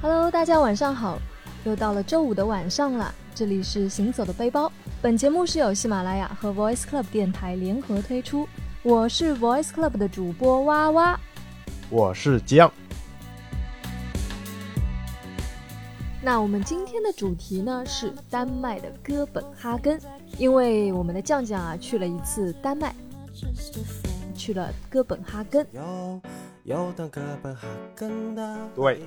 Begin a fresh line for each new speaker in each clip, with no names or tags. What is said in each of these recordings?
Hello，大家晚上好，又到了周五的晚上了，这里是行走的背包。本节目是由喜马拉雅和 Voice Club 电台联合推出，我是 Voice Club 的主播哇哇。
我是江。
那我们今天的主题呢是丹麦的哥本哈根，因为我们的酱酱啊去了一次丹麦，去了哥本哈根。
对，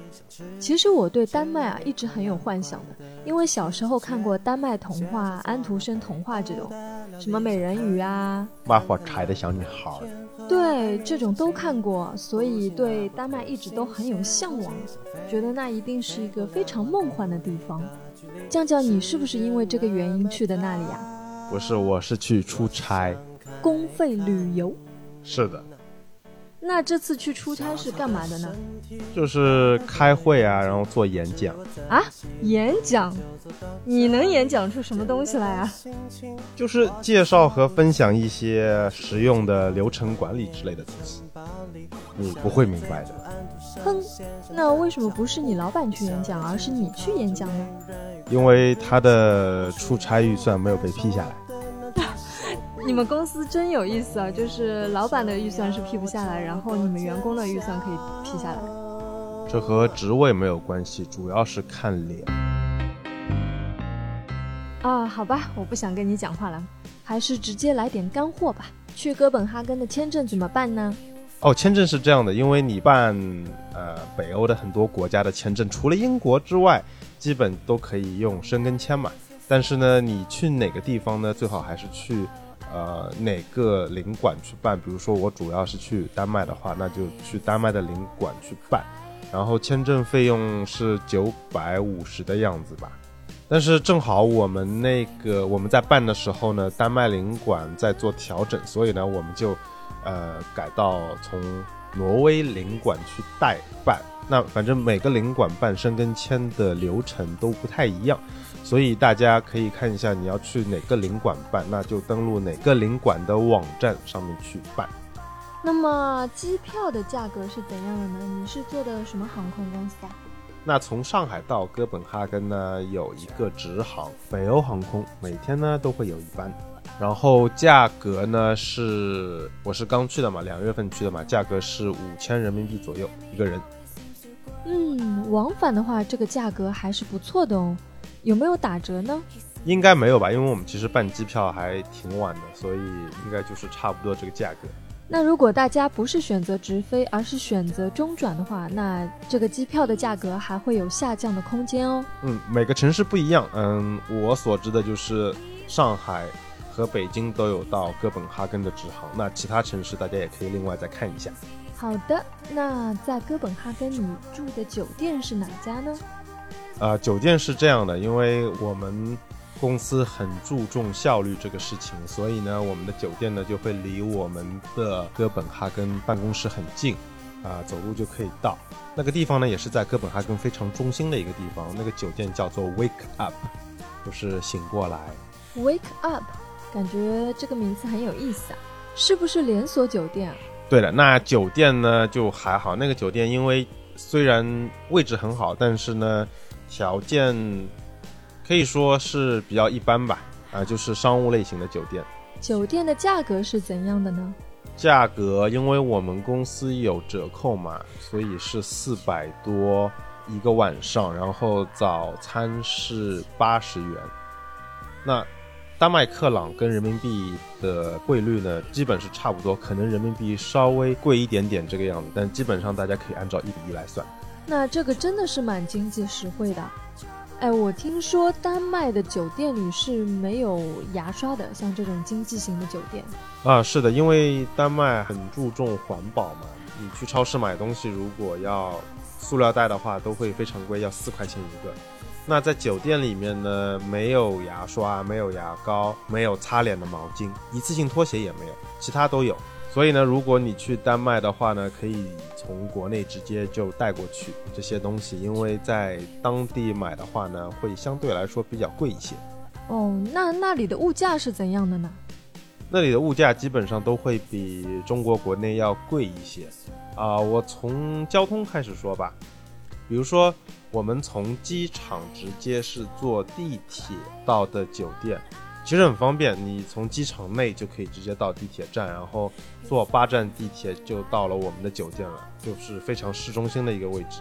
其实我对丹麦啊一直很有幻想的，因为小时候看过丹麦童话、安徒生童话这种，什么美人鱼啊、
卖火柴的小女孩，
对，这种都看过，所以对丹麦一直都很有向往，觉得那一定是一个非常梦幻的地方。酱酱，你是不是因为这个原因去的那里啊？
不是，我是去出差，
公费旅游。
是的。
那这次去出差是干嘛的呢？
就是开会啊，然后做演讲
啊。演讲？你能演讲出什么东西来啊？
就是介绍和分享一些实用的流程管理之类的东西。你不会明白的。
哼，那为什么不是你老板去演讲，而是你去演讲呢？
因为他的出差预算没有被批下来。
你们公司真有意思啊！就是老板的预算是批不下来，然后你们员工的预算可以批下来。
这和职位没有关系，主要是看脸。
啊，好吧，我不想跟你讲话了，还是直接来点干货吧。去哥本哈根的签证怎么办呢？
哦，签证是这样的，因为你办呃北欧的很多国家的签证，除了英国之外，基本都可以用申根签嘛。但是呢，你去哪个地方呢？最好还是去。呃，哪个领馆去办？比如说我主要是去丹麦的话，那就去丹麦的领馆去办。然后签证费用是九百五十的样子吧。但是正好我们那个我们在办的时候呢，丹麦领馆在做调整，所以呢我们就呃改到从挪威领馆去代办。那反正每个领馆办申根签的流程都不太一样。所以大家可以看一下你要去哪个领馆办，那就登录哪个领馆的网站上面去办。
那么机票的价格是怎样的呢？你是坐的什么航空公司啊？
那从上海到哥本哈根呢，有一个直航北欧航空，每天呢都会有一班。然后价格呢是，我是刚去的嘛，两月份去的嘛，价格是五千人民币左右一个人。
嗯，往返的话，这个价格还是不错的哦。有没有打折呢？
应该没有吧，因为我们其实办机票还挺晚的，所以应该就是差不多这个价格。
那如果大家不是选择直飞，而是选择中转的话，那这个机票的价格还会有下降的空间哦。
嗯，每个城市不一样。嗯，我所知的就是上海和北京都有到哥本哈根的直航，那其他城市大家也可以另外再看一下。
好的，那在哥本哈根你住的酒店是哪家呢？
呃，酒店是这样的，因为我们公司很注重效率这个事情，所以呢，我们的酒店呢就会离我们的哥本哈根办公室很近，啊，走路就可以到。那个地方呢，也是在哥本哈根非常中心的一个地方。那个酒店叫做 Wake Up，就是醒过来。
Wake Up，感觉这个名字很有意思啊，是不是连锁酒店啊？
对了，那酒店呢就还好，那个酒店因为虽然位置很好，但是呢。条件可以说是比较一般吧，啊，就是商务类型的酒店。
酒店的价格是怎样的呢？
价格，因为我们公司有折扣嘛，所以是四百多一个晚上，然后早餐是八十元。那丹麦克朗跟人民币的汇率呢，基本是差不多，可能人民币稍微贵一点点这个样子，但基本上大家可以按照一比一来算。
那这个真的是蛮经济实惠的，哎，我听说丹麦的酒店里是没有牙刷的，像这种经济型的酒店
啊，是的，因为丹麦很注重环保嘛，你去超市买东西，如果要塑料袋的话，都会非常贵，要四块钱一个。那在酒店里面呢，没有牙刷，没有牙膏，没有擦脸的毛巾，一次性拖鞋也没有，其他都有。所以呢，如果你去丹麦的话呢，可以从国内直接就带过去这些东西，因为在当地买的话呢，会相对来说比较贵一些。
哦，那那里的物价是怎样的呢？
那里的物价基本上都会比中国国内要贵一些。啊，我从交通开始说吧，比如说我们从机场直接是坐地铁到的酒店。其实很方便，你从机场内就可以直接到地铁站，然后坐八站地铁就到了我们的酒店了，就是非常市中心的一个位置。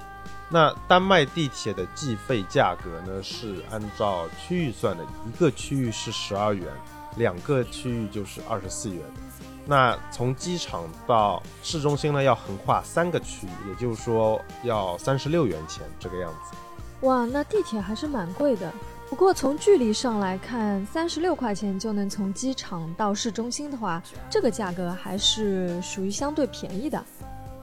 那丹麦地铁的计费价格呢，是按照区域算的，一个区域是十二元，两个区域就是二十四元。那从机场到市中心呢，要横跨三个区域，也就是说要三十六元钱这个样子。
哇，那地铁还是蛮贵的。不过从距离上来看，三十六块钱就能从机场到市中心的话，这个价格还是属于相对便宜的。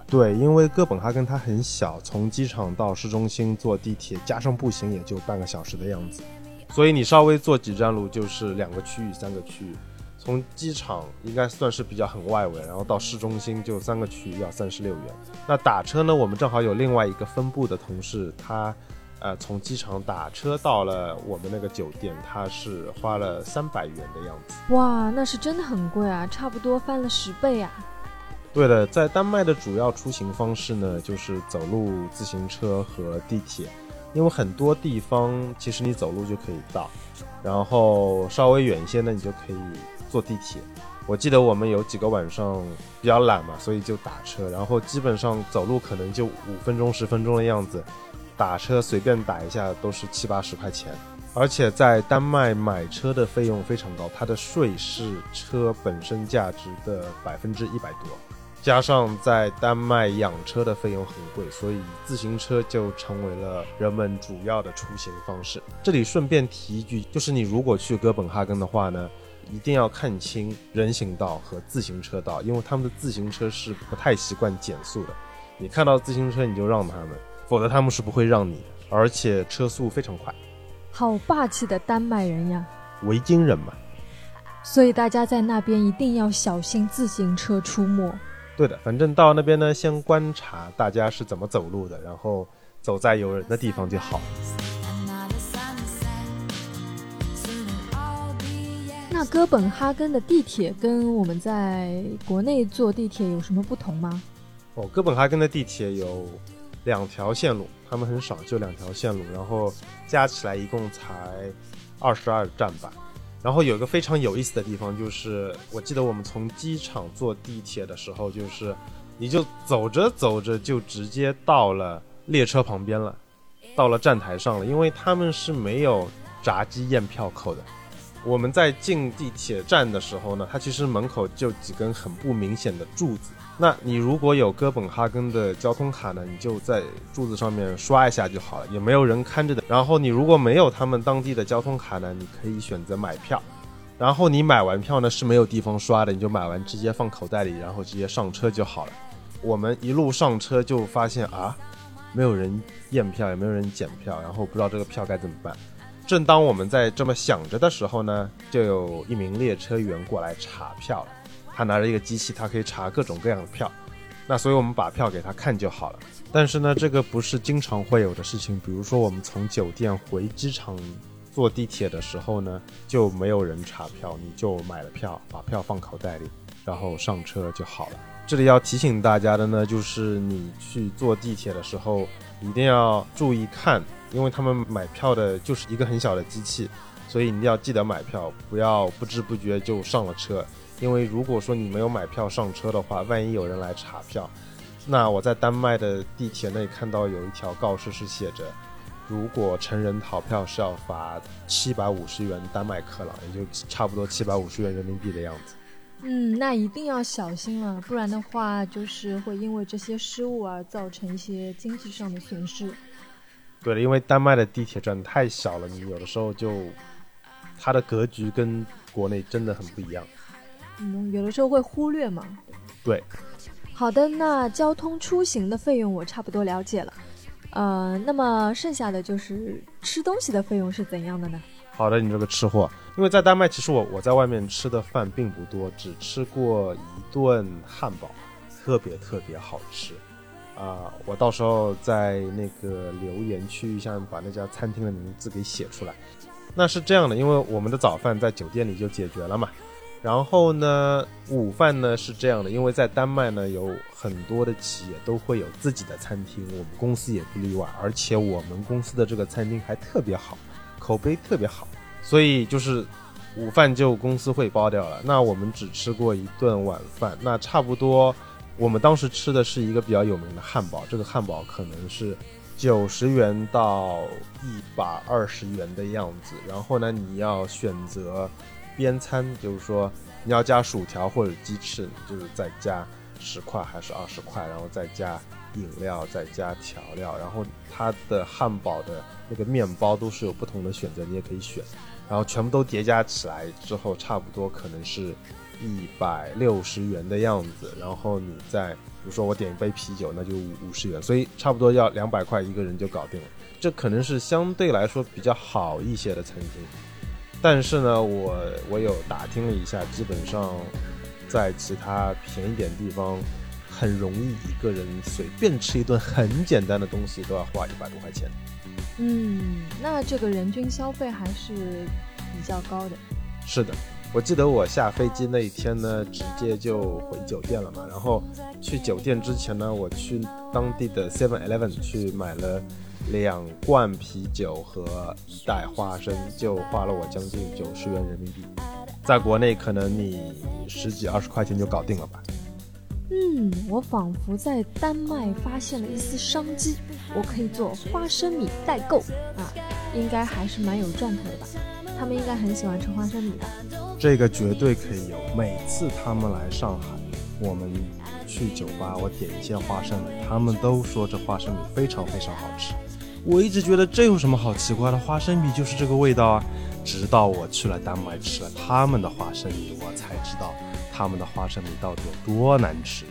对，因为哥本哈根它很小，从机场到市中心坐地铁加上步行也就半个小时的样子，所以你稍微坐几站路就是两个区域、三个区域。从机场应该算是比较很外围，然后到市中心就三个区域要三十六元。那打车呢？我们正好有另外一个分部的同事，他。呃，从机场打车到了我们那个酒店，它是花了三百元的样子。
哇，那是真的很贵啊，差不多翻了十倍啊。
对的，在丹麦的主要出行方式呢，就是走路、自行车和地铁。因为很多地方其实你走路就可以到，然后稍微远一些呢，你就可以坐地铁。我记得我们有几个晚上比较懒嘛，所以就打车，然后基本上走路可能就五分钟、十分钟的样子。打车随便打一下都是七八十块钱，而且在丹麦买车的费用非常高，它的税是车本身价值的百分之一百多，加上在丹麦养车的费用很贵，所以自行车就成为了人们主要的出行方式。这里顺便提一句，就是你如果去哥本哈根的话呢，一定要看清人行道和自行车道，因为他们的自行车是不太习惯减速的，你看到自行车你就让他们。否则他们是不会让你，而且车速非常快。
好霸气的丹麦人呀！
维京人嘛。
所以大家在那边一定要小心自行车出没。
对的，反正到那边呢，先观察大家是怎么走路的，然后走在有人的地方就好。
那哥本哈根的地铁跟我们在国内坐地铁有什么不同吗？
哦，哥本哈根的地铁有。两条线路，他们很少，就两条线路，然后加起来一共才二十二站吧。然后有一个非常有意思的地方，就是我记得我们从机场坐地铁的时候，就是你就走着走着就直接到了列车旁边了，到了站台上了，因为他们是没有闸机验票口的。我们在进地铁站的时候呢，它其实门口就几根很不明显的柱子。那你如果有哥本哈根的交通卡呢，你就在柱子上面刷一下就好了，也没有人看着的。然后你如果没有他们当地的交通卡呢，你可以选择买票。然后你买完票呢是没有地方刷的，你就买完直接放口袋里，然后直接上车就好了。我们一路上车就发现啊，没有人验票，也没有人检票，然后不知道这个票该怎么办。正当我们在这么想着的时候呢，就有一名列车员过来查票了。他拿着一个机器，他可以查各种各样的票，那所以我们把票给他看就好了。但是呢，这个不是经常会有的事情。比如说，我们从酒店回机场坐地铁的时候呢，就没有人查票，你就买了票，把票放口袋里，然后上车就好了。这里要提醒大家的呢，就是你去坐地铁的时候一定要注意看，因为他们买票的就是一个很小的机器，所以你要记得买票，不要不知不觉就上了车。因为如果说你没有买票上车的话，万一有人来查票，那我在丹麦的地铁内看到有一条告示是写着，如果成人逃票是要罚七百五十元丹麦克朗，也就差不多七百五十元人民币的样子。
嗯，那一定要小心了，不然的话就是会因为这些失误而造成一些经济上的损失。
对的，因为丹麦的地铁站太小了，你有的时候就它的格局跟国内真的很不一样。
嗯，有的时候会忽略嘛。
对。
好的，那交通出行的费用我差不多了解了。呃，那么剩下的就是吃东西的费用是怎样的呢？
好的，你这个吃货，因为在丹麦，其实我我在外面吃的饭并不多，只吃过一顿汉堡，特别特别好吃。啊，我到时候在那个留言区下面把那家餐厅的名字给写出来。那是这样的，因为我们的早饭在酒店里就解决了嘛。然后呢，午饭呢是这样的，因为在丹麦呢有很多的企业都会有自己的餐厅，我们公司也不例外，而且我们公司的这个餐厅还特别好，口碑特别好，所以就是午饭就公司会包掉了。那我们只吃过一顿晚饭，那差不多我们当时吃的是一个比较有名的汉堡，这个汉堡可能是九十元到一百二十元的样子，然后呢你要选择。边餐就是说，你要加薯条或者鸡翅，就是再加十块还是二十块，然后再加饮料，再加调料，然后它的汉堡的那个面包都是有不同的选择，你也可以选，然后全部都叠加起来之后，差不多可能是一百六十元的样子，然后你再比如说我点一杯啤酒，那就五十元，所以差不多要两百块一个人就搞定了，这可能是相对来说比较好一些的餐厅。但是呢，我我有打听了一下，基本上在其他便宜点地方，很容易一个人随便吃一顿很简单的东西都要花一百多块钱。
嗯，那这个人均消费还是比较高的。
是的，我记得我下飞机那一天呢，直接就回酒店了嘛。然后去酒店之前呢，我去当地的 Seven Eleven 去买了。两罐啤酒和一袋花生就花了我将近九十元人民币，在国内可能你十几二十块钱就搞定了吧？
嗯，我仿佛在丹麦发现了一丝商机，我可以做花生米代购啊，应该还是蛮有赚头的吧？他们应该很喜欢吃花生米吧？
这个绝对可以有，每次他们来上海，我们去酒吧，我点一些花生米，他们都说这花生米非常非常好吃。我一直觉得这有什么好奇怪的？花生米就是这个味道啊！直到我去了丹麦吃了他们的花生米，我才知道他们的花生米到底有多难吃。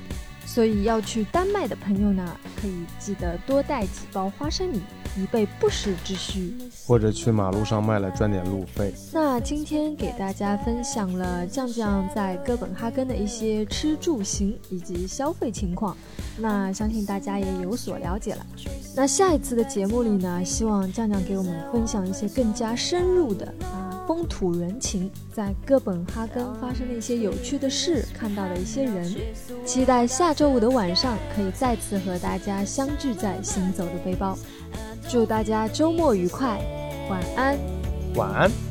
所以要去丹麦的朋友呢，可以记得多带几包花生米。以备不时之需，
或者去马路上卖了赚点路费。
那今天给大家分享了酱酱在哥本哈根的一些吃住行以及消费情况，那相信大家也有所了解了。那下一次的节目里呢，希望酱酱给我们分享一些更加深入的啊风土人情，在哥本哈根发生的一些有趣的事，看到了一些人。期待下周五的晚上可以再次和大家相聚在行走的背包。祝大家周末愉快，晚安，
晚安。